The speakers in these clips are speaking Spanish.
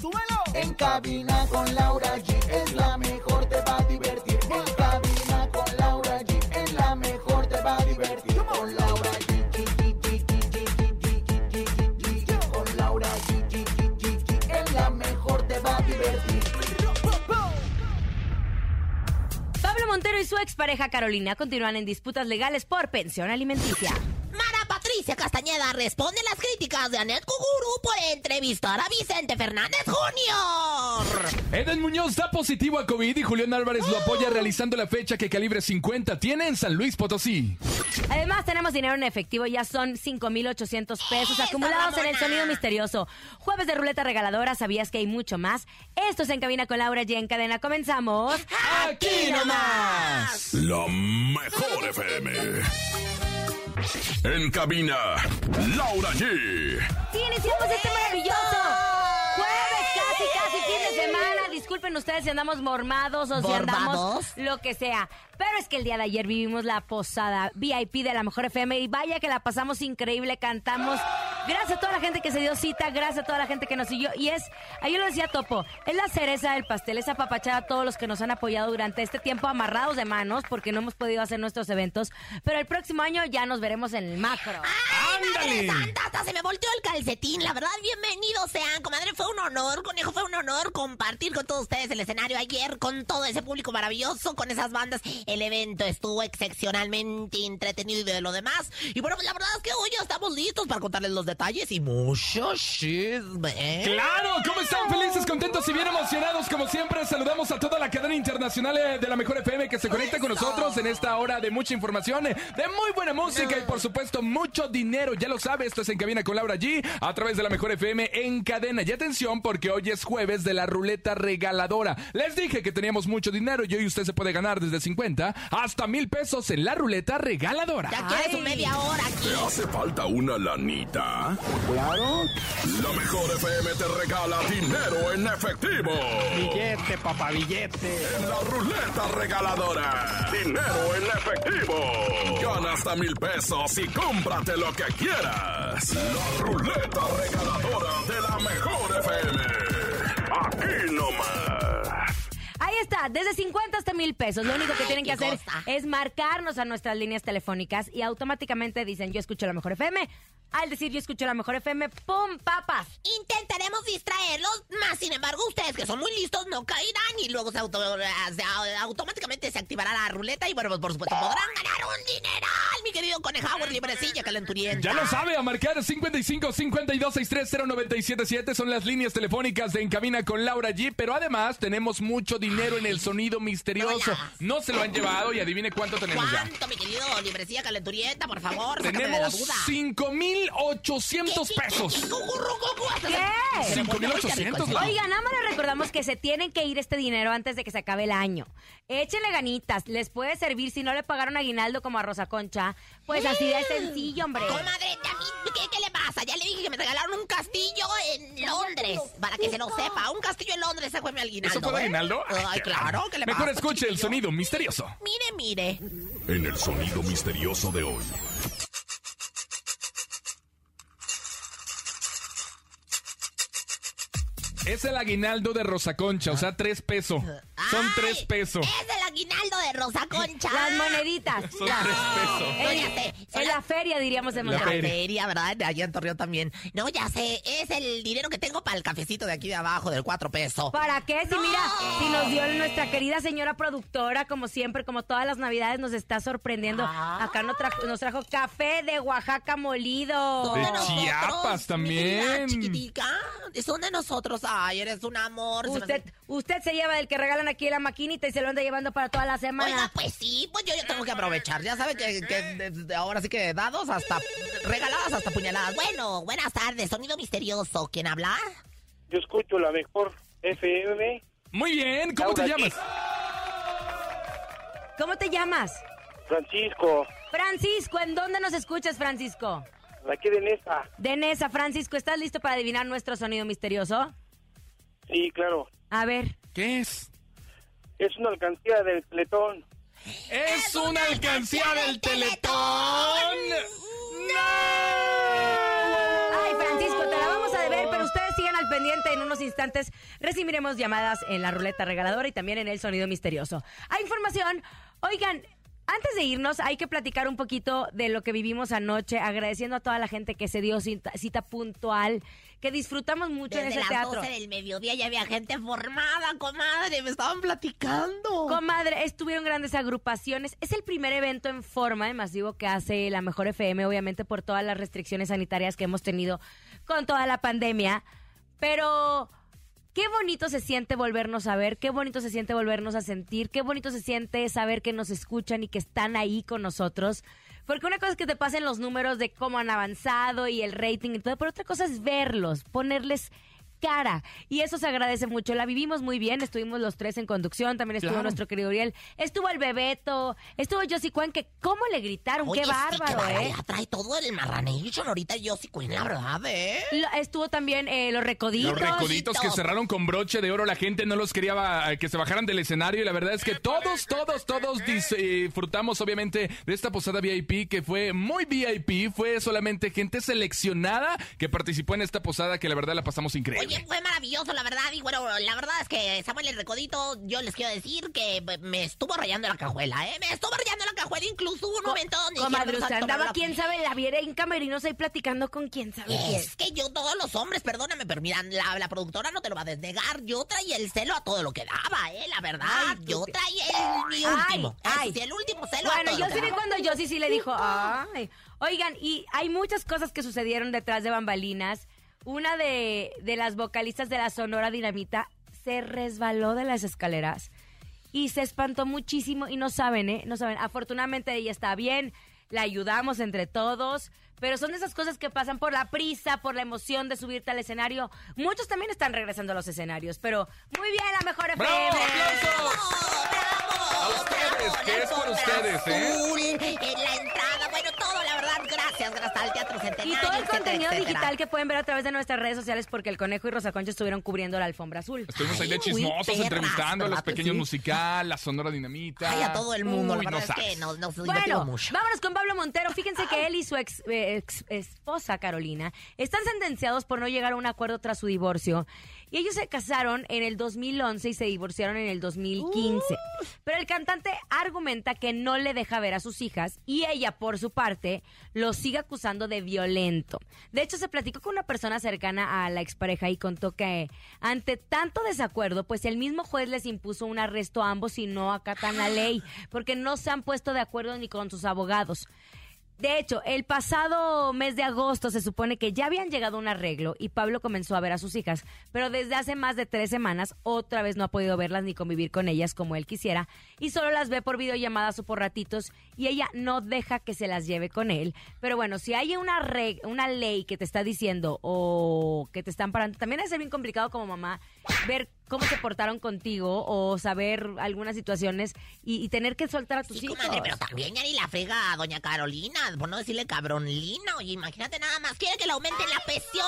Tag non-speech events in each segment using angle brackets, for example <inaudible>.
¡Súbelo! En cabina con Laura G es la mejor, te va a divertir. En cabina con Laura G es la mejor, te va a divertir. Con Laura G. Con Laura G. Es la mejor, te va a divertir. Pablo Montero y su expareja Carolina continúan en disputas legales por pensión alimenticia. Responde las críticas de Anet Kuguru por entrevistar a Vicente Fernández Jr. Eden Muñoz da positivo a COVID y Julián Álvarez lo apoya realizando la fecha que Calibre 50 tiene en San Luis Potosí. Además, tenemos dinero en efectivo, ya son 5,800 pesos ¡Eso, acumulados en el sonido misterioso. Jueves de ruleta regaladora, sabías que hay mucho más. Esto es En Cabina con Laura y en cadena. Comenzamos. ¡Aquí nomás! La mejor FM. En cabina, Laura G. Sí, iniciamos este maravilloso. Jueves, casi, casi fin de semana. Disculpen ustedes si andamos mormados o si andamos ¿Mormados? lo que sea. Pero es que el día de ayer vivimos la posada VIP de la Mejor FM y vaya que la pasamos increíble, cantamos. Gracias a toda la gente que se dio cita, gracias a toda la gente que nos siguió. Y es, ahí lo decía Topo, es la cereza del pastel, es apapachar a todos los que nos han apoyado durante este tiempo amarrados de manos porque no hemos podido hacer nuestros eventos. Pero el próximo año ya nos veremos en el macro. ¡Ay, ¡Ándale! madre santa! Hasta se me volteó el calcetín. La verdad, bienvenidos sean. Comadre, fue un honor, conejo, fue un honor compartir con todos ustedes el escenario ayer, con todo ese público maravilloso, con esas bandas. El evento estuvo excepcionalmente entretenido y de lo demás. Y bueno, pues la verdad es que hoy ya estamos listos para contarles los detalles y mucho chisme. ¡Claro! ¿Cómo están? Felices, contentos y bien emocionados. Como siempre, saludamos a toda la cadena internacional eh, de la Mejor FM que se conecta con nosotros en esta hora de mucha información, de muy buena música y, por supuesto, mucho dinero. Ya lo sabe, esto es En Cabina con Laura G a través de la Mejor FM en cadena. Y atención, porque hoy es jueves de la ruleta regaladora. Les dije que teníamos mucho dinero y hoy usted se puede ganar desde 50 hasta mil pesos en la ruleta regaladora. Ya quieres su media hora aquí. ¿Te hace falta una lanita? Claro. La mejor FM te regala dinero en efectivo. Billete, papá, billete. En la ruleta regaladora. Dinero en efectivo. Gana hasta mil pesos y cómprate lo que quieras. La ruleta regaladora de la mejor FM. Aquí nomás. Ahí está, desde 50 hasta mil pesos. Lo único que Ay, tienen que hacer cosa. es marcarnos a nuestras líneas telefónicas y automáticamente dicen yo escucho la mejor FM. Al decir yo escucho la mejor FM, ¡pum! ¡Papas! Intentaremos distraerlos, más sin embargo, ustedes que son muy listos no caerán y luego se, auto- se- automáticamente se activará la ruleta y bueno, pues por supuesto podrán ganar un dineral, mi querido Conejauer, librecilla calenturienta. Ya lo sabe, a marcar 55 52 63 0977 son las líneas telefónicas de Encamina con Laura G. Pero además tenemos mucho dinero en el sonido misterioso. vayas. No se lo han llevado y adivine cuánto tenemos ya. ¿Cuánto, mi querido librecilla calenturienta, por favor? Tenemos duda. 5800 pesos. ¿Qué? 5800, Lau. Oigan, nada más les recordamos que se tienen que ir este dinero antes de que se acabe el año. Échenle ganitas, les puede servir si no le pagaron aguinaldo como a Rosa Concha. Pues así de sencillo, hombre. Comadre, a mí, ¿qué, ¿qué le pasa? Ya le dije que me regalaron un castillo en Londres. Para que se lo sepa, un castillo en Londres, ese fue mi aguinaldo. ¿Eso fue de ¿eh? Ay, claro, que le Mejor escuche el sonido misterioso. Mire, mire. En el sonido misterioso de hoy. Es el aguinaldo de Rosa Concha, o sea, tres pesos. Son tres pesos. Es el aguinaldo de Rosa Concha. Las moneditas. Son tres pesos. No, En, ya sé. Son en la feria, diríamos en La La Monterrey. feria. feria, ¿verdad? Allá en Torreón también. No, ya sé, es el dinero que tengo para el cafecito de aquí de abajo, del cuatro pesos. ¿Para qué? Si mira, si nos dio nuestra querida señora productora, como siempre, como todas las navidades, nos está sorprendiendo. Ah. Acá nos trajo, nos trajo café de Oaxaca molido. Son De nosotros, Chiapas también. querida chiquitica. Son de nosotros. Ay, eres un amor. Se Usted, hace- usted se lleva del que regalan aquí la maquinita y se lo anda llevando para toda la Oiga, semana. pues sí, pues yo, yo tengo que aprovechar. Ya sabe que, que desde ahora sí que dados hasta regaladas hasta puñaladas. Bueno, buenas tardes. Sonido misterioso. ¿Quién habla? Yo escucho la mejor FM Muy bien, ¿cómo te llamas? ¿Cómo te llamas? Francisco, Francisco, ¿en dónde nos escuchas, Francisco? aquí de Nesta. De Nesa, Francisco, ¿estás listo para adivinar nuestro sonido misterioso? Sí, claro. A ver. ¿Qué es? Es una alcancía del Teletón. ¡Es una alcancía del Teletón! Ay, Francisco, te la vamos a deber, pero ustedes sigan al pendiente. En unos instantes recibiremos llamadas en la ruleta regaladora y también en el sonido misterioso. Hay información. Oigan, antes de irnos, hay que platicar un poquito de lo que vivimos anoche, agradeciendo a toda la gente que se dio cita, cita puntual, que disfrutamos mucho en Desde ese las teatro. 12 del mediodía ya había gente formada, comadre. Me estaban platicando. Comadre, estuvieron grandes agrupaciones. Es el primer evento en forma de masivo que hace la Mejor FM, obviamente por todas las restricciones sanitarias que hemos tenido con toda la pandemia. Pero qué bonito se siente volvernos a ver, qué bonito se siente volvernos a sentir, qué bonito se siente saber que nos escuchan y que están ahí con nosotros. Porque una cosa es que te pasen los números de cómo han avanzado y el rating y todo, pero otra cosa es verlos, ponerles cara. Y eso se agradece mucho. La vivimos muy bien. Estuvimos los tres en conducción. También estuvo Claro. nuestro querido Uriel. Estuvo el Bebeto. Estuvo Josie Cuen, que cómo le gritaron. Oye, qué sí, bárbaro, bárbaro, ¿eh? Trae todo el marranation ahorita sí Queen, la verdad, ¿eh? Lo- Estuvo también eh, los recoditos. Los recoditos que cerraron con broche de oro, la gente no los quería ba- que se bajaran del escenario y la verdad es que todos, todos, todos eh, disfrutamos obviamente de esta posada VIP que fue muy VIP, fue solamente gente seleccionada que participó en esta posada que la verdad la pasamos increíble. Oye, fue maravilloso, la verdad. Y bueno, la verdad es que Samuel el Recodito, yo les quiero decir que me estuvo rayando la cajuela, ¿eh? Me estuvo rayando la cajuela. Incluso hubo un momento donde. Comadre, usted "Vamos a andaba, quién sabe, la viera en camerinos ahí platicando con quién sabe quién. Es que yo, todos los hombres, perdóname, pero mira, la, la productora no te lo va a desnegar. Yo traía el celo a todo lo que daba, ¿eh? La verdad, Ay, yo traía el mi Ay, último. ay. Sí, el último celo a Bueno, todo yo lo sí que vi daba. cuando Josie sí le dijo, ay. Oigan, y hay muchas cosas que sucedieron detrás de bambalinas. Una de, de las vocalistas de la Sonora Dinamita se resbaló de las escaleras y se espantó muchísimo y no saben, ¿eh? No saben. Afortunadamente ella está bien, la ayudamos entre todos, pero son de esas cosas que pasan por la prisa, por la emoción de subirte al escenario. Muchos también están regresando a los escenarios, pero muy bien, la mejor FM. ¡Bravo! ¡Aplausos! ¡Bravo! A ustedes, que es por ustedes, ¿eh? Azul, en la entrada, bueno, todo, la verdad, gracias, gracias al Teatro Centenario. Y todo el etcétera, contenido etcétera. digital que pueden ver a través de nuestras redes sociales porque el Conejo y Rosa Concha estuvieron cubriendo la alfombra azul. Estuvimos ahí de chismosos perras, entrevistando a los ¿verdad que pequeños sí? musical, la Sonora Dinamita. Ay, a todo el mundo, Uy, la no verdad es que sabes. nos, nos divertimos Bueno, mucho. vámonos con Pablo Montero. Fíjense que él y su ex, eh, ex- esposa Carolina están sentenciados por no llegar a un acuerdo tras su divorcio. Y ellos se casaron en el 2011 y se divorciaron en el 2015. Pero el cantante argumenta que no le deja ver a sus hijas y ella, por su parte, lo sigue acusando de violento. De hecho, se platicó con una persona cercana a la expareja y contó que ante tanto desacuerdo, pues el mismo juez les impuso un arresto a ambos si no acatan la ley, porque no se han puesto de acuerdo ni con sus abogados. De hecho, el pasado mes de agosto se supone que ya habían llegado un arreglo y Pablo comenzó a ver a sus hijas, pero desde hace más de tres semanas otra vez no ha podido verlas ni convivir con ellas como él quisiera y solo las ve por videollamadas o por ratitos y ella no deja que se las lleve con él. Pero bueno, si hay una, reg- una ley que te está diciendo o que te están parando, también es bien complicado como mamá ver cómo se portaron contigo o saber algunas situaciones y, y tener que soltar a tus Sí, hijos. comadre, pero también ya ni la frega a doña Carolina, por no decirle cabronlina. Oye, imagínate nada más, quiere que le aumenten la pensión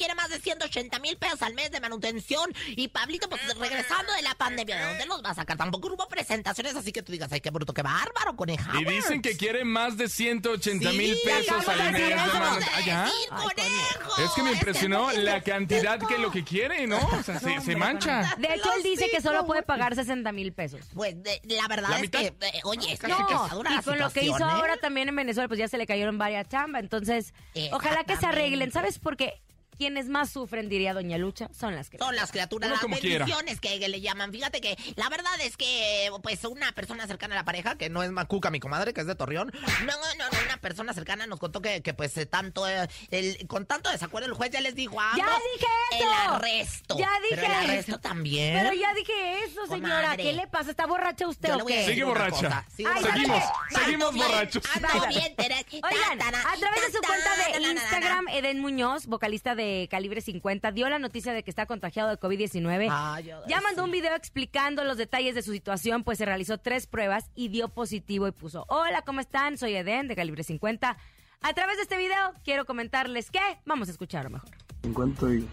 quiere más de 180 mil pesos al mes de manutención. Y Pablito, pues regresando de la pandemia, ¿de dónde los va a sacar? Tampoco hubo presentaciones, así que tú digas, ay, qué bruto, qué bárbaro, coneja. Y dicen que quieren más de 180 mil Sí, pesos al mes de ¿Ah, conejo. Es que me impresionó la cantidad que lo que quiere, ¿no? O sea, se, se mancha. De hecho, él dice que solo puede pagar 60 mil pesos. Pues de- la verdad ¿La es mitad? que, eh, oye, es que No, está dura y con lo que hizo ¿eh? ahora también en Venezuela, pues ya se le cayeron varias chambas. Entonces, ojalá que se arreglen. ¿Sabes por qué? Quienes más sufren, diría Doña Lucha, son las que... Son las criaturas, Uno las bendiciones que, que le llaman. Fíjate que la verdad es que, pues, una persona cercana a la pareja, que no es Macuca, mi comadre, que es de Torreón, <laughs> no, no, no, una persona cercana nos contó que, que pues, eh, tanto, eh, el, con tanto desacuerdo, el juez ya les dijo a ¡Ya dije eso! el arresto. Ya dije Pero el arresto eso. también. Pero ya dije eso, señora. Comadre. ¿Qué le pasa? ¿Está borracha usted o qué? Sigue borracha. Sí, Ay, Seguimos, seguimos bien, borrachos. ando bien, Tere. Oigan, a través de su ta, cuenta ta, de. Instagram, Eden Muñoz, vocalista de de Calibre 50 dio la noticia de que está contagiado de COVID-19. Ay, yo- ya mandó un video explicando los detalles de su situación, pues se realizó tres pruebas y dio positivo y puso, hola, ¿cómo están? Soy Eden de Calibre 50. A través de este video quiero comentarles que vamos a escucharlo mejor. 50 y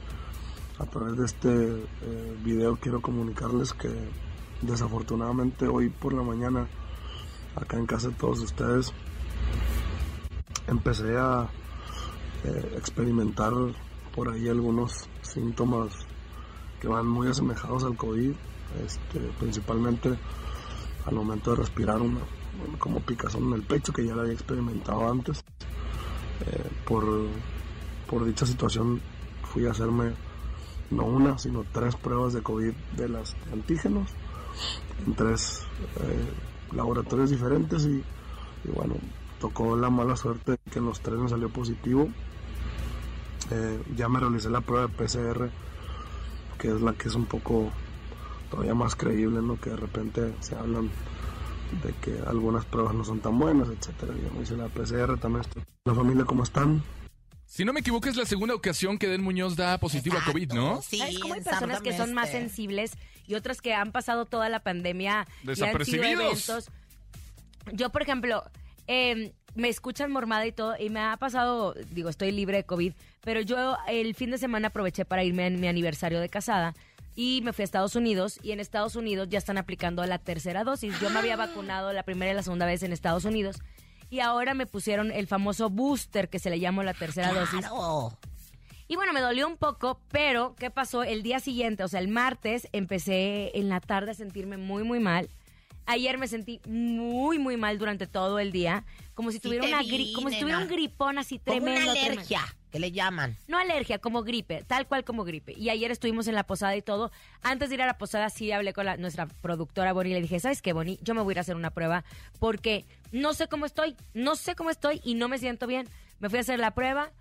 a través de este eh, video quiero comunicarles que desafortunadamente hoy por la mañana acá en casa de todos ustedes empecé a eh, experimentar por ahí algunos síntomas que van muy asemejados al COVID, este, principalmente al momento de respirar una como picazón en el pecho que ya lo había experimentado antes. Eh, por, por dicha situación fui a hacerme no una, sino tres pruebas de COVID de las antígenos en tres eh, laboratorios diferentes y, y bueno, tocó la mala suerte que en los tres me salió positivo. Eh, ya me realicé la prueba de PCR, que es la que es un poco todavía más creíble, ¿no? Que de repente se hablan de que algunas pruebas no son tan buenas, etcétera. Ya me hice la PCR también. Estoy. La familia, ¿cómo están? Si no me equivoco, es la segunda ocasión que Den Muñoz da positivo a COVID, ¿no? Sí, ¿Sabes cómo hay personas que son más Este. sensibles y otras que han pasado toda la pandemia y han sido Desapercibidos. eventos? Yo, por ejemplo, eh, me escuchan mormada y todo, y me ha pasado, digo, estoy libre de COVID, pero yo el fin de semana aproveché para irme en mi aniversario de casada y me fui a Estados Unidos y en Estados Unidos ya están aplicando la tercera dosis. Yo me había vacunado la primera y la segunda vez en Estados Unidos y ahora me pusieron el famoso booster que se le llamó la tercera dosis. Claro. Y bueno, me dolió un poco, pero ¿qué pasó? El día siguiente, o sea, el martes, empecé en la tarde a sentirme muy, muy mal. Ayer me sentí muy, muy mal durante todo el día, como si tuviera una vi, gri- como si tuviera un gripón así Como tremendo. una tremendo. alergia, que le llaman. No alergia, como gripe, tal cual como gripe. Y ayer estuvimos en la posada y todo. Antes de ir a la posada sí hablé con la- nuestra productora Bonnie y le dije, ¿sabes qué, Bonnie? Yo me voy a ir a hacer una prueba porque no sé cómo estoy, no sé cómo estoy y no me siento bien. Me fui a hacer la prueba,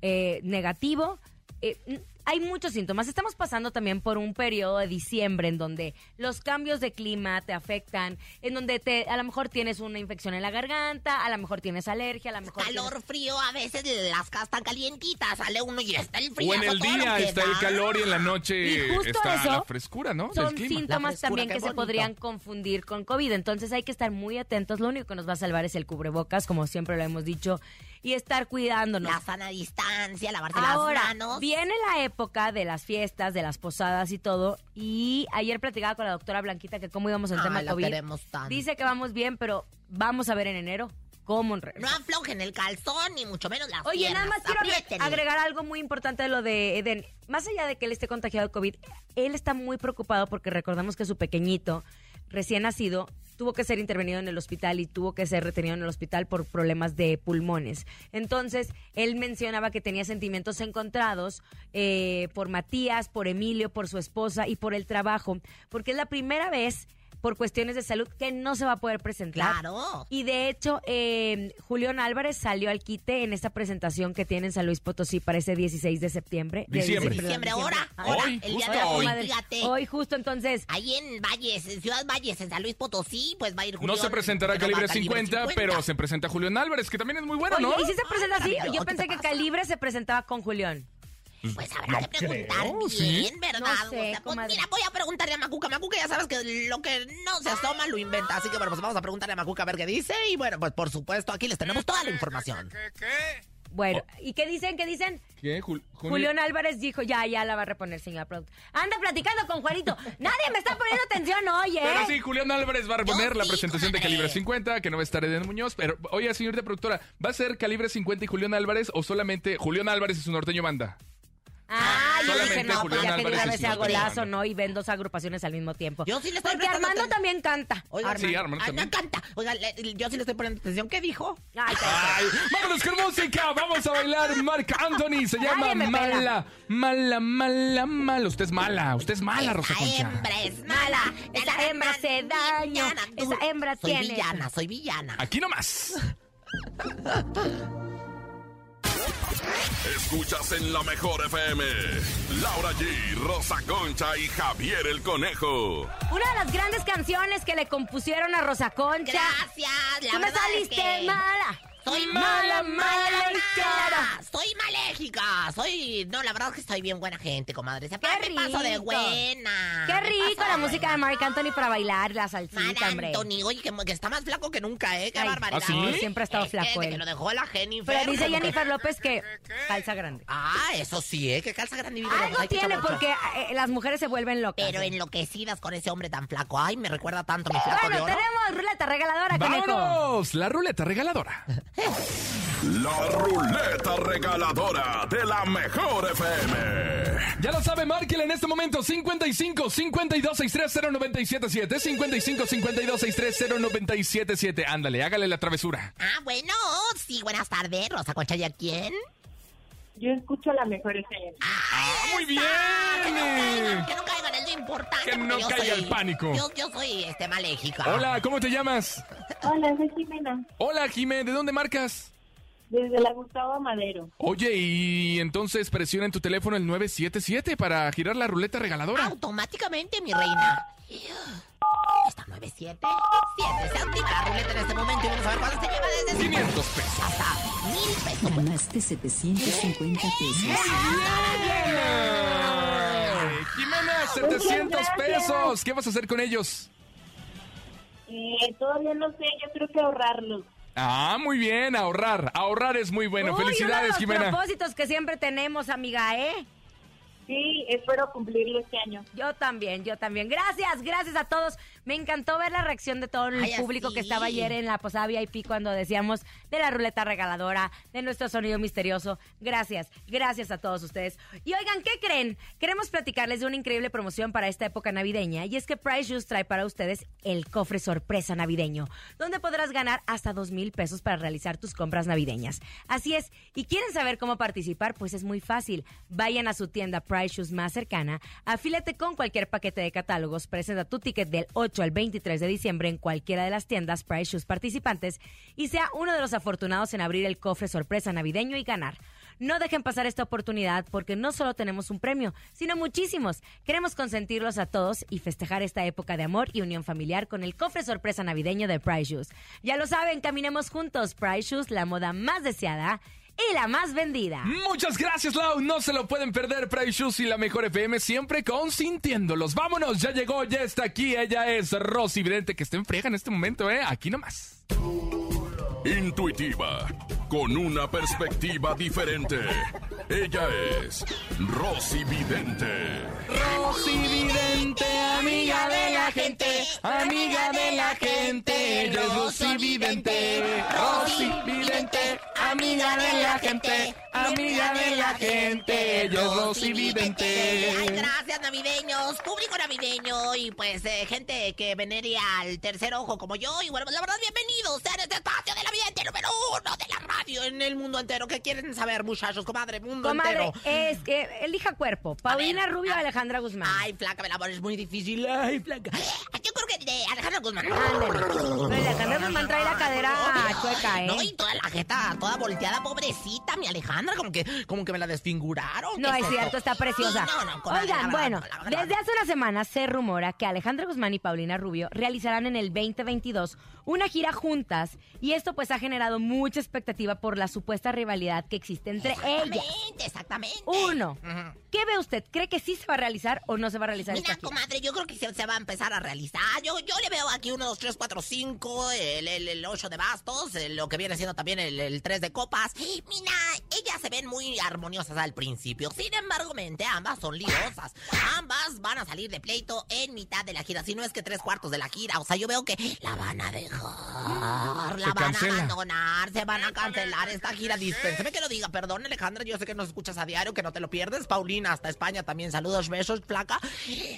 eh, negativo. Eh, hay muchos síntomas. Estamos pasando también por un periodo de diciembre en donde los cambios de clima te afectan, en donde te, a lo mejor tienes una infección en la garganta, a lo mejor tienes alergia, a lo mejor tienes- Calor, frío, a veces las casas están calientitas, sale uno y está el frío. O en el día está el calor y en la noche está eso la frescura, ¿no? Son síntomas también que se podrían confundir con COVID. Entonces hay que estar muy atentos. Lo único que nos va a salvar es el cubrebocas, como siempre lo hemos dicho, y estar cuidándonos. La sana distancia, lavarse Ahora, las manos. viene la época de las fiestas, de las posadas y todo. Y ayer platicaba con la doctora Blanquita que cómo íbamos en Ay, tema la COVID. tanto. Dice que vamos bien, pero vamos a ver en enero cómo No regresa. aflojen el calzón, ni mucho menos las Oye, nada más quiero Apriétenle. agregar algo muy importante de lo de Eden. Más allá de que él esté contagiado de COVID, él está muy preocupado porque recordamos que su pequeñito, recién nacido, tuvo que ser intervenido en el hospital y tuvo que ser retenido en el hospital por problemas de pulmones. Entonces, él mencionaba que tenía sentimientos encontrados eh, por Matías, por Emilio, por su esposa y por el trabajo, porque es la primera vez por cuestiones de salud que no se va a poder presentar. Claro. Y de hecho, eh, Julián Álvarez salió al quite en esta presentación que tiene en San Luis Potosí para ese 16 de septiembre. De Diciembre. perdón, Diciembre, ahora, Ah, ahora, Hoy, el día justo de hoy, hoy. fíjate. Hoy justo entonces, Ahí en Valles, en Ciudad Valles, en San Luis Potosí, pues va a ir No Julián, se presentará no calibre a 50, pero se presenta Julián Álvarez, que también es muy bueno, oye, ¿no? ¿y si se presenta así? Yo ¿qué pensé que? Calibre se presentaba con Julián. Pues habrá No que preguntar creo, bien, ¿sí? ¿verdad? No sé, O sea, pues mira, voy a preguntarle a Macuca. Macuca ya sabes que lo que no se asoma lo inventa. Así que bueno, pues vamos a preguntarle a Macuca a ver qué dice. Y bueno, pues por supuesto, aquí les tenemos toda la información. Bueno, ¿y qué dicen? ¿Qué dicen? ¿Qué? Jul- Juli- Julián Álvarez dijo, ya, ya la va a reponer, señora productora. Anda platicando con Juanito. Nadie me está poniendo atención hoy, ¿eh? Pero sí, Julián Álvarez va a reponer Yo la sí, presentación de. Calibre 50, que no va a estar Eden Muñoz. Pero, oye, señorita productora, ¿va a ser Calibre 50 y Julián Álvarez o solamente Julián Álvarez y su norteño banda? Ah, yo Solamente dije, no, pues Julián ya que de una vez sea golazo. ¿no? Y ven dos agrupaciones al mismo tiempo. Yo sí le estoy Porque Armando también canta. Oigan, Sí, Armando Ay, me también. encanta. Oigan, le- yo sí le estoy poniendo atención. ¿Qué dijo? Ay, Ay, vámonos con música, vamos a bailar Marc Anthony, se llama Nadie me pela. Mala, mala, mala, mala. Usted es mala, usted es mala, Rosa Esa Concha. hembra es mala. Esa hembra hace daño. Esa hembra soy tiene- villana, soy villana. Aquí nomás. <laughs> Escuchas en la mejor FM. Laura G, Rosa Concha y Javier el Conejo. Una de las grandes canciones que le compusieron a Rosa Concha. Gracias. La Tú me verdad es saliste que mala. Soy Mala, mala, mala cara. Soy maléfica. Soy. No, la verdad es que soy bien buena gente, comadre. Se ¡Qué me paso de rico! buena. Qué rico la música de. Marc Anthony para bailar, la salsita, Mar hombre. Anthony, oye, que, que está más flaco que nunca, ¿eh? Qué Ay, barbaridad. ¿Ah, sí? Siempre ha estado Es que flaco de él. que lo dejó la Jennifer. Pero dice Jennifer López que calza grande. Ah, eso sí, ¿eh? Que calza grande y vive Algo tiene porque eh, las mujeres se vuelven locas. Pero ¿eh? enloquecidas con ese hombre tan flaco. Ay, me recuerda tanto a mi flaco de Bueno, oro. tenemos ruleta regaladora, conejo. ¡Vámonos! La ruleta regaladora. <laughs> La ruleta regaladora de la mejor FM. Ya lo sabe, márquele en este momento 55 52 630 977 55 52 630 977 Ándale, hágale la travesura. Ah, bueno, sí, buenas tardes, Rosa Concha, ¿y a quién? Yo escucho la mejor FM. ¡Ah, muy bien! Que no caigan, que no caigan, importante. Que no caiga soy- el pánico. Yo, yo soy, este, maléfica. Hola, ¿cómo te llamas? Hola, soy Jimena, Hola, Jimé, ¿de dónde marcas? desde la Gustavo Madero. Oye, y entonces presiona en tu teléfono el 977 para girar la ruleta regaladora. Automáticamente, mi reina. Está 97. 7. Se activa la ruleta en este momento y vamos a ver cuánto se lleva desde 500 pesos. hasta mil pesos. Ganaste 750 pesos. Eh, Jimena, <laughs> 700 gracias. pesos. ¿Qué vas a hacer con ellos? Eh, todavía no sé, yo creo que ahorrarlos. Ah, muy bien, ahorrar. Ahorrar es muy bueno. Uy, uno de Felicidades, los Jimena. propósitos que siempre tenemos, amiga, ¿eh? Sí, espero cumplirlo este año. Yo también, yo también. Gracias, gracias a todos. Me encantó ver la reacción de todo el Ay, público así. que estaba ayer en la posada VIP cuando decíamos de la ruleta regaladora, de nuestro sonido misterioso. Gracias, gracias a todos ustedes. Y oigan, ¿qué creen? Queremos platicarles de una increíble promoción para esta época navideña y es que Price Shoes trae para ustedes el cofre sorpresa navideño, donde podrás ganar hasta dos mil pesos para realizar tus compras navideñas. Así es, y quieren saber cómo participar, pues es muy fácil. Vayan a su tienda Price Shoes más cercana, afílate con cualquier paquete de catálogos, presenta tu ticket del 8 al 23 de diciembre en cualquiera de las tiendas Price Shoes participantes y sea uno de los afortunados en abrir el cofre sorpresa navideño y ganar. No dejen pasar esta oportunidad porque no solo tenemos un premio, sino muchísimos. Queremos consentirlos a todos y festejar esta época de amor y unión familiar con el cofre sorpresa navideño de Price Shoes. Ya lo saben, caminemos juntos. Price Shoes, la moda más deseada y la más vendida. Muchas gracias, Lau. No se lo pueden perder. Price Shoes y la mejor FM siempre consintiéndolos. Vámonos, ya llegó, ya está aquí. Ella es Rosy Vidente, que está en frega en este momento, ¿eh? Aquí nomás. Intuitiva, con una perspectiva diferente. Ella es Rosy Vidente. Rosy Vidente, amiga de la gente, amiga de la gente. Ella es Rosy Vidente, Rosy Vidente, amiga de la gente, amiga de la gente. Ella es Rosy Ay, Vidente. gracias, navideños, público navideño y pues eh, gente que venere al tercer ojo como yo. Y bueno, pues, la verdad, bienvenidos a este espacio del ambiente número uno de la radio en el mundo entero. ¿Qué quieren saber, muchachos, comadre? Mundo Comadre, entero. es que elija cuerpo. Paulina ver, Rubio o ah, Alejandra Guzmán. Ay, flaca, el amor es muy difícil. Ay, flaca. Yo de Alejandra Guzmán. Ándale. Alejandra Guzmán trae la cadera chueca, ¿eh? No, y toda la jeta, toda volteada, pobrecita, mi Alejandra, como que, como que me la desfiguraron. No ¿Qué es cierto, está preciosa. Sí, no, no, la Oigan, bueno, la desde hace una semana se rumora que Alejandra Guzmán y Paulina Rubio realizarán en el 2022 una gira juntas y esto pues ha generado mucha expectativa por la supuesta rivalidad que existe entre ellas. Exactamente, exactamente. Uno. ¿qué ve usted? ¿Cree que sí se va a realizar o no se va a realizar Mira, esta gira? comadre, yo creo que se, se va a empezar a realizar. Yo, yo le veo aquí 1, 2, 3, 4, 5, el, el, el 8 de bastos, el- lo que viene siendo también el, el 3 de copas. Mira, ellas se ven muy armoniosas al principio. Sin embargo, mente, ambas son liosas. Ambas van a salir de pleito en mitad de la gira. Si no es que tres cuartos de la gira. O sea, yo veo que la van a dejar, la Se van cancela. a abandonar, se van a cancelar esta gira. Dispénseme que lo diga. Perdón, Alejandra, yo sé que nos escuchas a diario, que no te lo pierdes. Paulina, hasta España también. Saludos, besos, flaca.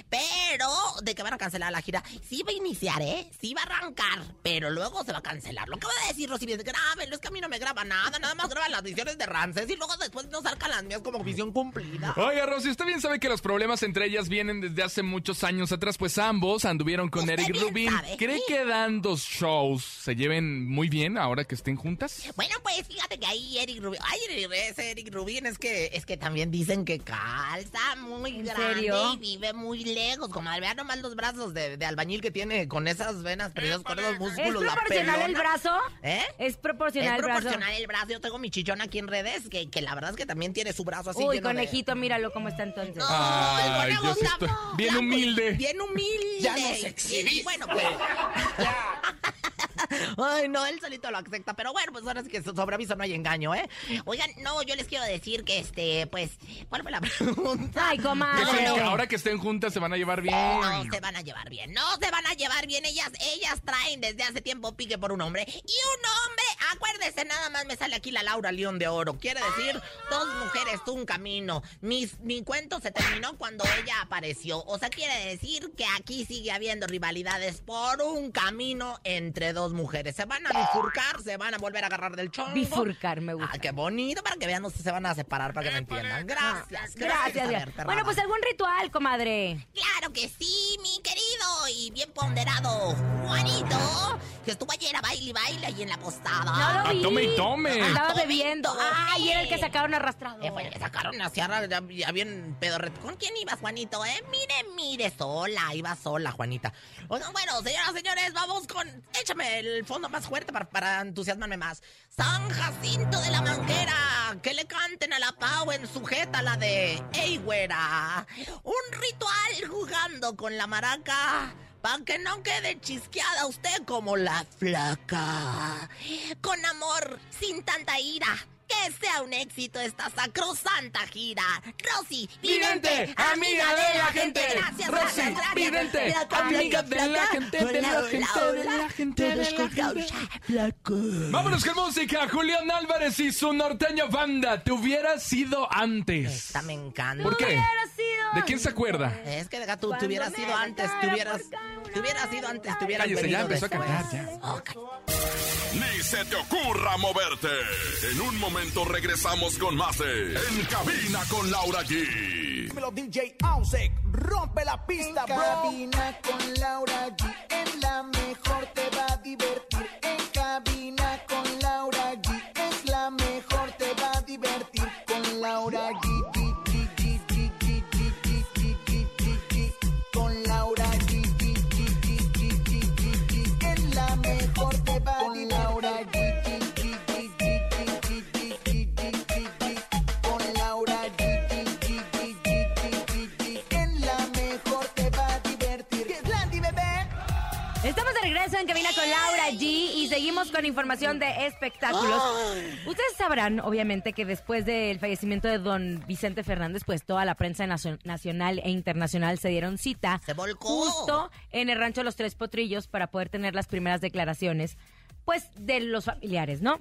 Pero, de que van a cancelar la gira, sí va a iniciar, ¿eh? Sí va a arrancar, pero luego se va a cancelar. Lo que va a decir Rosy, es grábenlo, es que a mí no me graba nada, nada más graban las visiones de Rances y luego después nos sacan las mías como visión cumplida. Oiga, Rosy, usted bien sabe que los problemas entre ellas vienen desde hace muchos años atrás, pues ambos anduvieron con Usted Eric Rubin. sabe. ¿Cree que dan dos shows se lleven muy bien ahora que estén juntas? Bueno, pues fíjate que ahí Eric Rubin, ay, ese Eric Rubin es que es que también dicen que calza muy ¿En grande serio? y vive muy lejos, comadre. Vean nomás los brazos de, de albañil que tiene con esas venas preciosas, con esos ¿Es músculos. la proporcional el brazo? ¿Eh? ¿Es proporcional es el brazo? proporcional el brazo. Yo tengo mi chichón aquí en redes, que, que la verdad es que también tiene su brazo así Uy, lleno de- conejito, míralo cómo está entonces. Ay, el conejo está Bien humilde. Bien humilde. Ya nos exhibiste. Bueno, pues. Ay, no, él solito lo acepta. Pero bueno, pues ahora sí que sobre aviso no hay engaño, ¿eh? Oigan, no, yo les quiero decir que este, pues, ¿cuál fue la <laughs> pregunta? Ay, comadre. Que ahora que estén juntas se van a llevar bien. No se van a llevar bien, no se van a llevar bien. Ellas, ellas traen desde hace tiempo pique por un hombre. Y un hombre, acuérdese, nada más me sale aquí la Laura León de Oro. Quiere decir, dos mujeres, un camino. Mis, mi cuento se terminó cuando ella apareció. O sea, quiere decir que aquí sigue habiendo rivalidades por un camino entre dos mujeres. Se van a bifurcar, se van a volver a agarrar del chongo. Bifurcar, me gusta. Ah, qué bonito, para que vean, no se van a separar, para que me entiendan. Gracias, Gracias. Ver, Dios. terrada. Bueno, pues algún ritual, comadre. Claro que sí, mi querido y bien ponderado Juanito, que estuvo ayer a baile y baile ahí en la postada. No lo Ah, vi. tome y tome. Andaba Tome y bebiendo. tome. Ay, era el que sacaron arrastrado. Eh, fue el que sacaron a Sierra ya, ya bien pedorreto. ¿Con quién ibas, Juanito, eh? Mire, mire, sola, iba sola, Juanita. Bueno, señoras, señores, vamos con... Échame el fondo más fuerte para, para entusiasmarme más. San Jacinto de la Manguera, que le canten a la Pau en sujeta la de Ey. Un ritual jugando con la maraca. Pa' que no quede chisqueada usted como la flaca. Con amor, sin tanta ira. Que sea un éxito esta sacrosanta gira. Rosy, Vidente, amiga de la gente. Gracias, Rosy, gracias, gracias. vidente, amiga de la gente, de la gente, de la gente, de la gente. Vámonos con música. Julián Álvarez y su norteño banda. Te hubiera sido antes. Esta me encanta. ¿Por qué? Hubiera sido. ¿De quién se acuerda? Es que deja tú, te hubieras sido antes, te hubieras, te hubieras sido antes, te hubieras Cállese, ya empezó a cantar, ya. Oh, Ni se te ocurra moverte. En un momento regresamos con más de En Cabina con Laura G. Dímelo, DJ Ausek, rompe la pista, en cabina con Laura G. En la mejor te va a divertir. Estamos de regreso en Cabina con Laura G y seguimos con información de espectáculos. Ustedes sabrán, obviamente, que después del fallecimiento de don Vicente Fernández, pues toda la prensa nacio- nacional e internacional se dieron cita Se volcó. justo en el rancho Los Tres Potrillos para poder tener las primeras declaraciones, pues, de los familiares, ¿no?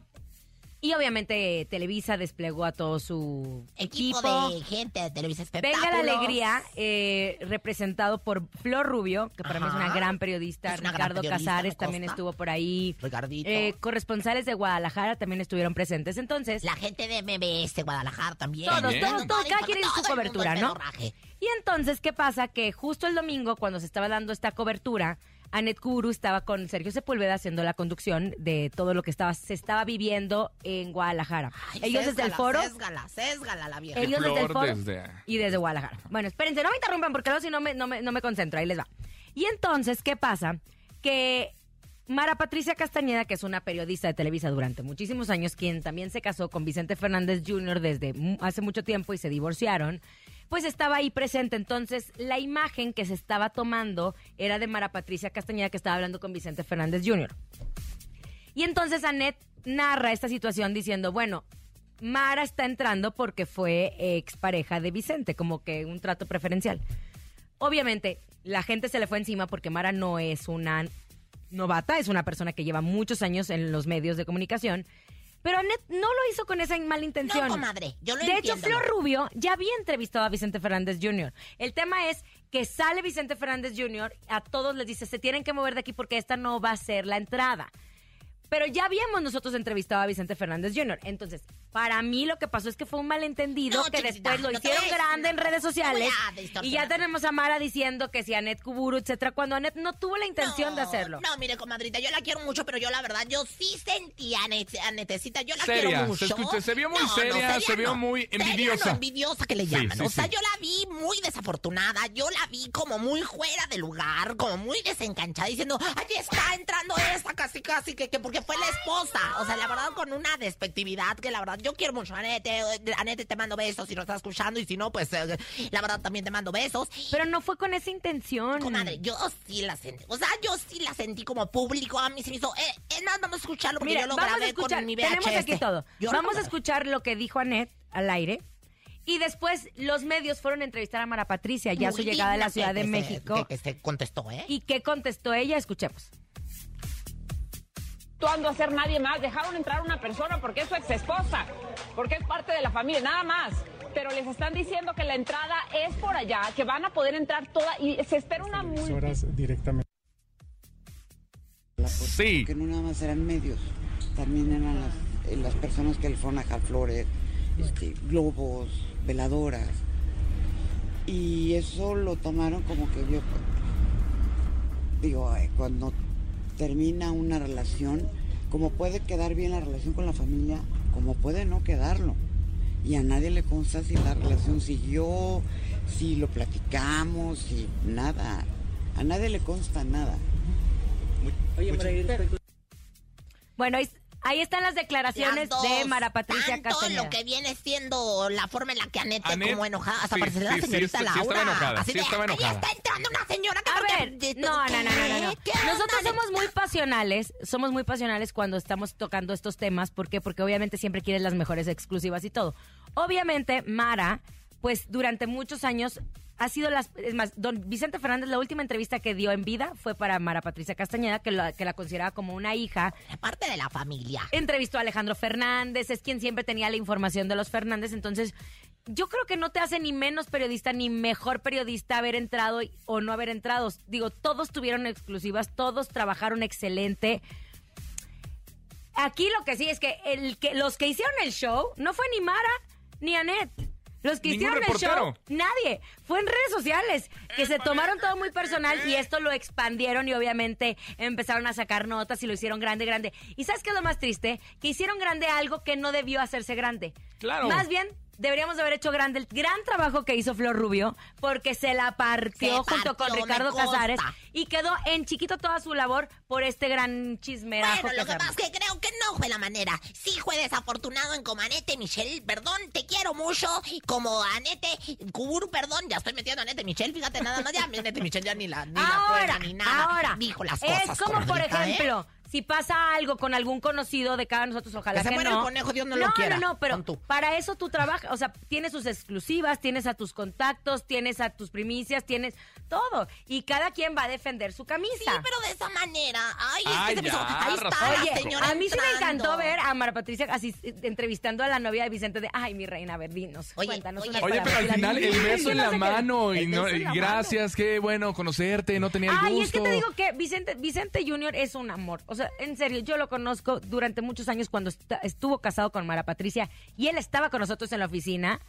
Y obviamente Televisa desplegó a todo su Equipo, equipo. de gente de Televisa Venga la alegría, eh, representado por Flor Rubio, que para mí es una gran periodista. Gran Ricardo periodista, Casares también estuvo por ahí. Ricardito. Eh, corresponsales de Guadalajara también estuvieron presentes. Entonces, La gente de MBS Guadalajara también. todos, También. todos, todos, cada quien su cobertura, ¿no? Y entonces, ¿qué pasa? Que justo el domingo, cuando se estaba dando esta cobertura, Anet Kuru estaba con Sergio Sepúlveda haciendo la conducción de todo lo que estaba, se estaba viviendo en Guadalajara. Ay, Ellos desde el foro. Sésgala, sésgala la vieja. Ellos desde el foro desde- y desde Guadalajara. Bueno, espérense, no me interrumpan porque luego si no me, no, me, no me concentro, ahí les va. Y entonces, ¿qué pasa? Que Mara Patricia Castañeda, que es una periodista de Televisa durante muchísimos años, quien también se casó con Vicente Fernández Jr. desde hace mucho tiempo y se divorciaron, pues estaba ahí presente. Entonces, la imagen que se estaba tomando era de Mara Patricia Castañeda, que estaba hablando con Vicente Fernández Jr. Y entonces Anet narra esta situación diciendo, bueno, Mara está entrando porque fue expareja de Vicente, como que un trato preferencial. Obviamente, la gente se le fue encima porque Mara no es una novata, es una persona que lleva muchos años en los medios de comunicación. Pero Anet no lo hizo con esa mala intención. No, comadre, yo lo De hecho. Flor Rubio ya había entrevistado a Vicente Fernández Jr. El tema es que sale Vicente Fernández Jr., a todos les dice, se tienen que mover de aquí porque esta no va a ser la entrada. Pero ya habíamos nosotros entrevistado a Vicente Fernández Jr. Entonces, Para mí lo que pasó es que fue un malentendido No, que después lo no hicieron grande en redes sociales. Y ya tenemos a Mara diciendo que si Anet Kuburu, etcétera, cuando Anet no tuvo la intención de hacerlo. No, mire, comadrita, yo la quiero mucho, pero yo la verdad, yo sí sentí a, yo la Seria, quiero se mucho. escucha- se vio muy No, no, seria, se vio no. muy Seria envidiosa. no, envidiosa que le Sí, llaman. sí, o sea, sí. yo la vi muy desafortunada, yo la vi como muy fuera de lugar, como muy desencanchada, diciendo, ahí está entrando esta casi casi que, que porque fue la esposa. O sea, la verdad, con una despectividad que la verdad, yo quiero mucho a Anete, eh, Anete te mando besos si lo estás escuchando y si no, pues eh, la verdad también te mando besos. Pero no fue con esa intención. Comadre, yo sí la sentí. O sea, yo sí la sentí como público. A mí se me hizo. Eh, es más, vamos a escucharlo porque Mira, yo lo vamos a grabé escuchar, con mi VHS. tenemos aquí todo. Yo vamos a escuchar lo que dijo Anet al aire. Y después los medios fueron a entrevistar a Mara Patricia ya a su llegada a la Ciudad que- de que se- México. que- que se contestó, ¿eh? ¿Y qué contestó ella? Escuchemos. Actuando a ser nadie más. Dejaron entrar a una persona porque es su ex esposa, porque es parte de la familia, nada más. Pero les están diciendo que la entrada es por allá, que van a poder entrar toda y se espera una multa. Horas directamente. Sí. Que no nada más eran medios, también eran las, eh, las personas que le fueron a dejar flores, este, globos, veladoras. Y eso lo tomaron como que vio, digo, ay, cuando termina una relación, como puede quedar bien la relación con la familia, como puede no quedarlo. Y a nadie le consta si la relación siguió, si lo platicamos, si nada. A nadie le consta nada. Bueno, ahí, ahí están las declaraciones Las de Mara Patricia tanto Castañeda. lo que viene siendo la forma en la que Anette, Anet, como enojada, hasta sí, parece la sí, sí, señorita sí, sí Laura. estaba enojada, Así sí de, estaba "Ahí enojada". está entrando una señora que A porque- ver, de- no, no, no, no, no, no. ¿Qué Nosotros onda? somos muy pasionales, somos muy pasionales cuando estamos tocando estos temas. ¿Por qué? Porque obviamente siempre quieres las mejores exclusivas y todo. Obviamente, Mara, pues durante muchos años ha sido las... Es más, don Vicente Fernández, la última entrevista que dio en vida fue para Mara Patricia Castañeda, que la, que la consideraba como una hija. Parte de la familia. Entrevistó a Alejandro Fernández, es quien siempre tenía la información de los Fernández, entonces... Yo creo que no te hace ni menos periodista ni mejor periodista haber entrado o no haber entrado. Digo, todos tuvieron exclusivas, todos trabajaron excelente. Aquí lo que sí es que, el que los que hicieron el show no fue ni Mara ni Anet. Los que hicieron el show, nadie. Fue en redes sociales, que se tomaron todo muy personal y esto lo expandieron y obviamente empezaron a sacar notas y lo hicieron grande, grande. ¿Y sabes qué es lo más triste? Que hicieron grande algo que no debió hacerse grande. Claro. Más bien, deberíamos de haber hecho grande el gran trabajo que hizo Flor Rubio, porque se la partió Se junto con partió, Ricardo. Casares y quedó en chiquito toda su labor por este gran chismerajo Bueno, lo que pasa es que creo que no fue la manera. Sí fue desafortunado en como Anete Michelle, perdón, te quiero mucho. Como Anete Kuburu, perdón, ya estoy metiendo a Anete Michelle, fíjate nada más, ya Anete Michelle ya ni la, ni la ahora, ni nada. ahora, Dijo las cosas. es como por ¿eh? Si pasa algo con algún conocido de cada nosotros, ojalá Que se que, muera no. el conejo, Dios no lo quiera. No, no, pero para eso tú trabajas, o sea, tienes sus exclusivas, tienes a tus contactos, tienes a tus primicias, tienes todo. Y cada quien va a defender su camisa. Sí, pero de esa manera. Ay, es Ay, que se me hizo- ya, Ahí está la Oye, señora a mí sí me entrando. encantó ver a Mara Patricia así entrevistando a la novia de Vicente de, ay, mi reina, a ver, dinos, Oye, cuéntanos oye, unas Oye, pero al palabras". final el beso en No la mano y no, y gracias, qué bueno conocerte, no tenía el Ay, es que te digo que Vicente, Vicente Junior es un amor. O sea, en serio, yo lo conozco durante muchos años cuando estuvo casado con Mara Patricia y él estaba con nosotros en la oficina.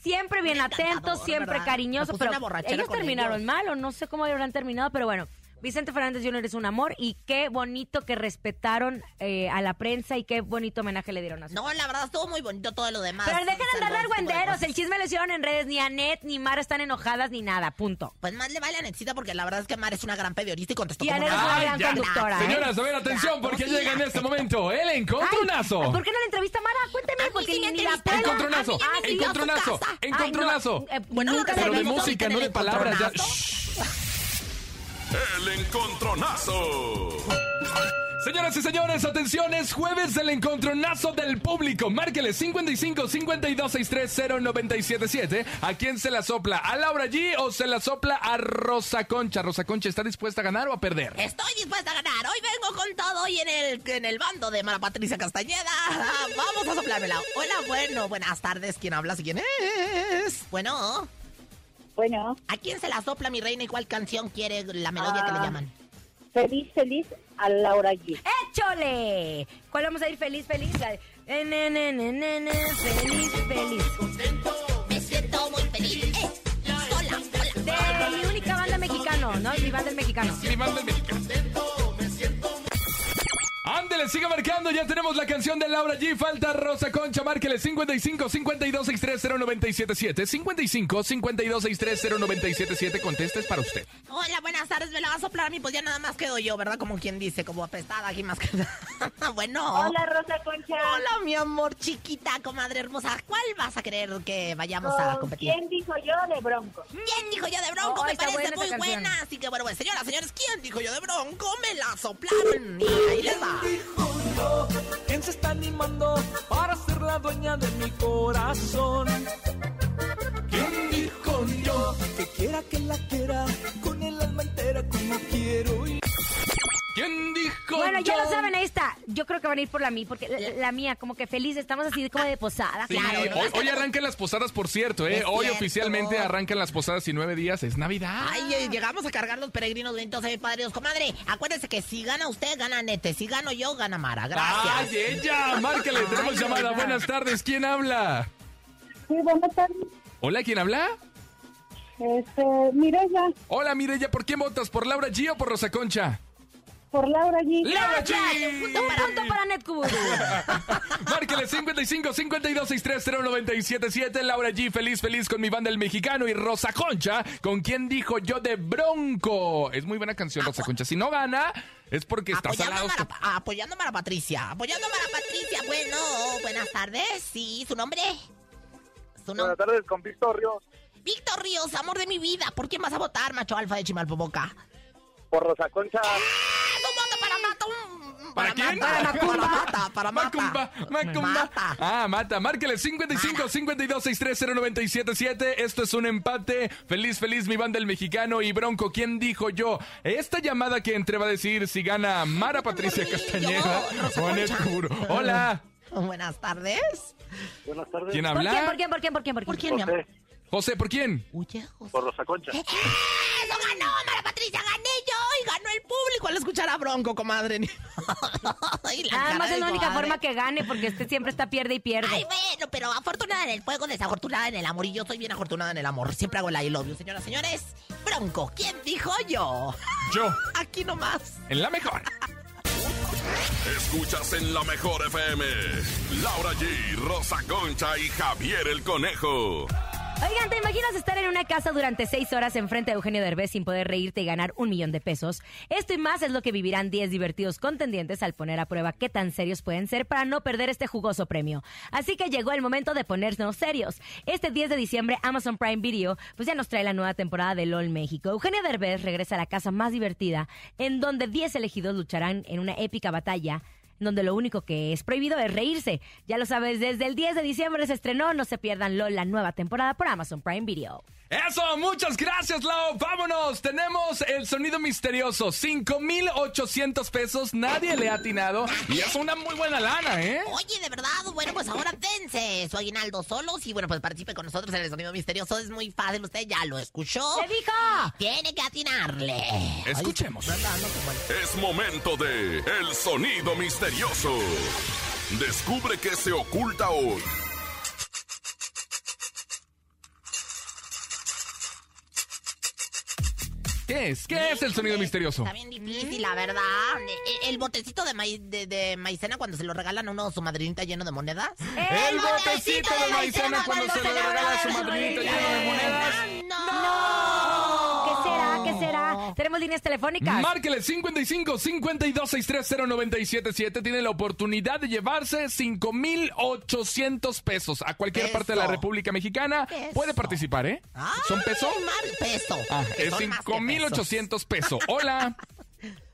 Siempre bien atento, siempre cariñoso, pero ellos terminaron ellos. mal o no sé cómo habrán terminado, pero bueno. Vicente Fernández Jr. es un amor y qué bonito que respetaron eh, a la prensa y qué bonito homenaje le dieron a su No, la verdad estuvo muy bonito todo lo demás. Pero dejen de andar argüenderos, el chisme lo hicieron en redes, ni Anet ni Mara están enojadas ni nada, punto. Pues más le vale a Netcita porque la verdad es que Mar es una gran periodista y contestó Y como es una gran ya. conductora. ¿eh? Señoras, a ver, atención, porque llega en este momento el encontronazo. Ay, ¿Por qué no la entrevista a Mara? Cuénteme, A porque sí me ni la pela. Encontronazo, encontronazo, encontronazo. Eh, Bueno, nunca Pero de música, no de palabras. Ya. El encontronazo. Señoras y señores, atención, es jueves del encontronazo del público. Márquele 55 52 630 977. ¿A quién se la sopla? ¿A Laura G o se la sopla a Rosa Concha? ¿Rosa Concha está dispuesta a ganar o a perder? Estoy dispuesta a ganar. Hoy vengo con todo y en el, en el bando de Mara Patricia Castañeda. <laughs> Vamos a soplármela. Hola, bueno, buenas tardes. ¿Quién habla? ¿Quién es? Bueno, Bueno, ¿a quién se la sopla mi reina y cuál canción quiere la melodía que le Ah. llaman? feliz, feliz a Laura G. ¡Échole! ¿Cuál vamos a ir feliz, feliz? Eh, ne, ne, feliz, feliz. Me siento muy feliz. Eh, sola, sola. De mi única banda mexicano, ¿no? Mi banda es mexicano. Mi banda es mexicano. Ándele, siga marcando. Ya tenemos la canción de Laura G. Falta Rosa Concha. Márquele 55 52 63 0977. 55 52 63 0977. Contesta, es para usted. Hola, buenas tardes. Me la va a soplar a mí, pues ya nada más quedo yo, ¿verdad? Como quien dice, como apestada aquí más que nada. <laughs> bueno. Hola, Rosa Concha. Hola, mi amor chiquita, comadre hermosa. ¿Cuál vas a querer que vayamos a ¿Con competir? ¿Quién dijo yo de Bronco? ¿Quién dijo yo de Bronco? Oh, me parece buena muy buena. Así que bueno, pues señoras, señores, ¿quién dijo yo de Bronco? Me la soplaron. Y ahí les va. ¿Quién se está animando para ser la dueña de mi corazón? ¿Quién dijo yo que quiera que la quiera con el alma entera como quiero? Y- ¿Quién dijo Bueno, ya lo saben, ahí está. Yo creo que van a ir por la mí, porque la, la mía, como que feliz, estamos así como de posada. Sí, claro. ¿no? hoy, hoy arrancan las posadas, por cierto, ¿eh? Es Hoy cierto. oficialmente arrancan las posadas y nueve días es Navidad. Ay, eh, llegamos a cargar los peregrinos bonitos de mi padre Dios. Comadre, acuérdese que si gana usted, gana Nete. Si gano yo, gana Mara. Gracias. ¡Ay, ella! Márcale, tenemos Ay, llamada. Buenas tardes, ¿quién habla? Sí, buenas tardes. Hola, ¿quién habla? Este, Mireya, Hola, Mireya, ¿por quién votas? ¿Por Laura G o por Rosa Concha? Por Laura G. ¡Laura G! Un punto para Netcuburu. <laughs> Márquele 55 52 63 0977 Laura G, feliz, feliz con mi banda El Mexicano y Rosa Concha, con quien dijo yo de Bronco. Es muy buena canción, Rosa Concha. Si no gana, es porque está Apoyando a, salado. Mara, apoyando a Mara Patricia. Apoyando a Mara Patricia. Bueno, buenas tardes. Sí, ¿su nombre? Buenas tardes con Víctor Ríos. Víctor Ríos, amor de mi vida. ¿Por quién vas a votar, macho alfa de Chimalpopoca? Por Rosa Concha. ¡Un voto para Mata! ¿Para quién? Para Mata, <laughs> para Mata. Macumba, Macumba. Mata. Ah, mata. Márquele 55 52 63 0977 Esto es un empate. Feliz, feliz, mi banda el mexicano y Bronco. ¿Quién dijo yo? Esta llamada que entre va a decir si gana Mara Patricia Castañeda o Anet. Hola. Buenas tardes. Buenas tardes. ¿Quién ¿Por quién, habla? por quién, por quién, por quién, por quién? ¿Por quién, mi amor? José, José, ¿por quién? Oye, José. por Rosa Concha. ¡Eso ganó, Mara Patricia! ¡Gané yo! ¡Y ganó el público al escuchar a Bronco, comadre! <laughs> La Además de es la única forma que gane, porque este siempre está pierde y pierde. Ay, bueno, pero afortunada en el juego, desafortunada en el amor. Y yo soy bien afortunada en el amor. Siempre hago el I love you, señoras, señores. Bronco, ¿quién dijo yo? Yo. <laughs> Aquí nomás. En la mejor. Escuchas en la mejor FM. Laura G, Rosa Concha y Javier el Conejo. Oigan, ¿te imaginas estar en una casa durante seis horas enfrente de Eugenio Derbez sin poder reírte y ganar un millón de pesos? Esto y más es lo que vivirán 10 divertidos contendientes al poner a prueba qué tan serios pueden ser para no perder este jugoso premio. Así que llegó el momento de ponernos serios. Este 10 de diciembre, Amazon Prime Video pues ya nos trae la nueva temporada de LOL México. Eugenio Derbez regresa a la casa más divertida, en donde 10 elegidos lucharán en una épica batalla donde lo único que es prohibido es reírse. Ya lo sabes, desde el 10 de diciembre se estrenó, no se pierdan la nueva temporada por Amazon Prime Video. Eso, muchas gracias, Lau. Vámonos. Tenemos el sonido misterioso. 5,800 pesos. Nadie le ha atinado. Y es una muy buena lana, ¿eh? Oye, de verdad, bueno, pues ahora dense su aguinaldo solos y bueno, pues participe con nosotros en el sonido misterioso. Es muy fácil, usted ya lo escuchó. ¡Se dijo! Tiene que atinarle. Escuchemos. Ay, Es momento de El Sonido Misterioso. Descubre qué se oculta hoy. ¿Qué es? ¿Qué es el sonido misterioso? Está bien difícil, la verdad. E- El botecito de, maíz- de, de maicena cuando se lo regalan a uno su madrinita lleno de monedas. El botecito de maicena cuando se le regala a su madrinita lleno de monedas. ¡No! ¿Qué será? ¿Qué será? Tenemos líneas telefónicas. Márquele 55 52 630 977 Tiene la oportunidad de llevarse 5,800 pesos a cualquier parte de la. República Mexicana. Peso. Puede participar, ¿eh? ¿Son peso? Peso. Ah, es son más que 5,800 pesos. Hola.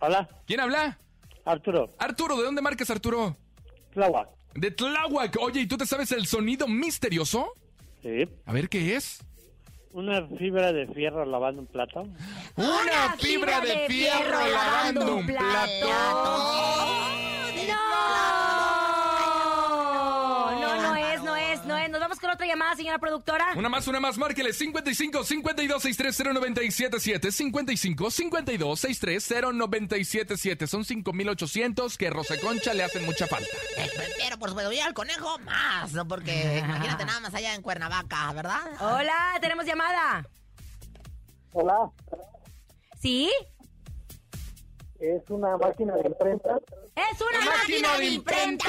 Hola, ¿Quién habla? Arturo. Arturo, ¿de dónde marcas, Arturo? Tláhuac. De Tláhuac. Oye, ¿y tú te sabes el sonido misterioso? Sí. A ver, ¿qué es? Una fibra de fierro lavando un plato. Una fibra de fierro lavando un plato. Es, no señora productora? Una más, una más, márquele 55 52 630 977 55 52 630 977 Son 5800 que Rosa Concha le hacen mucha falta. Eh, Pero por supuesto, al conejo más, ¿no? porque <laughs> imagínate nada más allá en Cuernavaca, ¿verdad? Hola, tenemos llamada. Hola, ¿Sí? Es una máquina de imprenta. ¡Es una máquina de imprenta!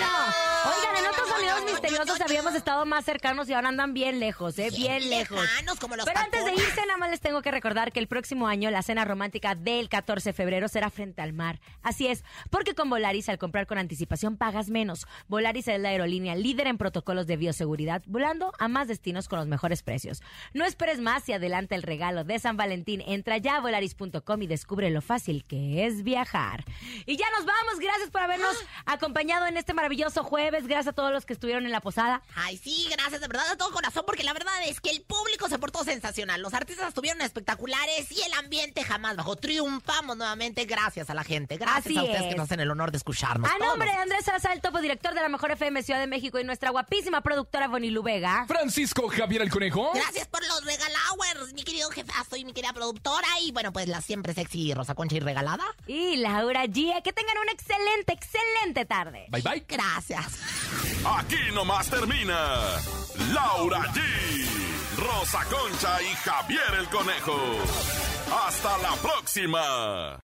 No. Oigan, en otros sonidos misteriosos habíamos estado más cercanos y ahora andan bien lejos, ¿eh? Bien lejos. lejanos, como los Pero antes de irse, nada más les tengo que recordar que el próximo año la cena romántica del 14 de febrero será frente al mar. Así es, porque con Volaris al comprar con anticipación pagas menos. Volaris es la aerolínea líder en protocolos de bioseguridad, volando a más destinos con los mejores precios. No esperes más y adelanta el regalo de San Valentín. Entra ya a volaris.com y descubre lo fácil que es viajar. Y ya nos vamos. Gracias por habernos <gasps> acompañado en este maravilloso jueves. Gracias a todos los que estuvieron en la posada. Ay, sí, gracias de verdad de todo corazón, porque la verdad es que el público se portó sensacional. Los artistas estuvieron espectaculares y el ambiente jamás bajó. Triunfamos nuevamente gracias a la gente. Gracias Así a ustedes es. que nos hacen el honor de escucharnos. A todos nombre de Andrés Salazar, el topo director de la Mejor FM Ciudad de México y nuestra guapísima productora Bonilu Vega. Francisco Javier el Conejo. Gracias por los regalowers, mi querido jefazo y mi querida productora. Y bueno, pues la siempre sexy Rosa Concha y regalada. Y Laura G. Que tengan una excelente, excelente tarde. Bye bye. Gracias. Aquí nomás termina Laura G, Rosa Concha y Javier el Conejo. Hasta la próxima.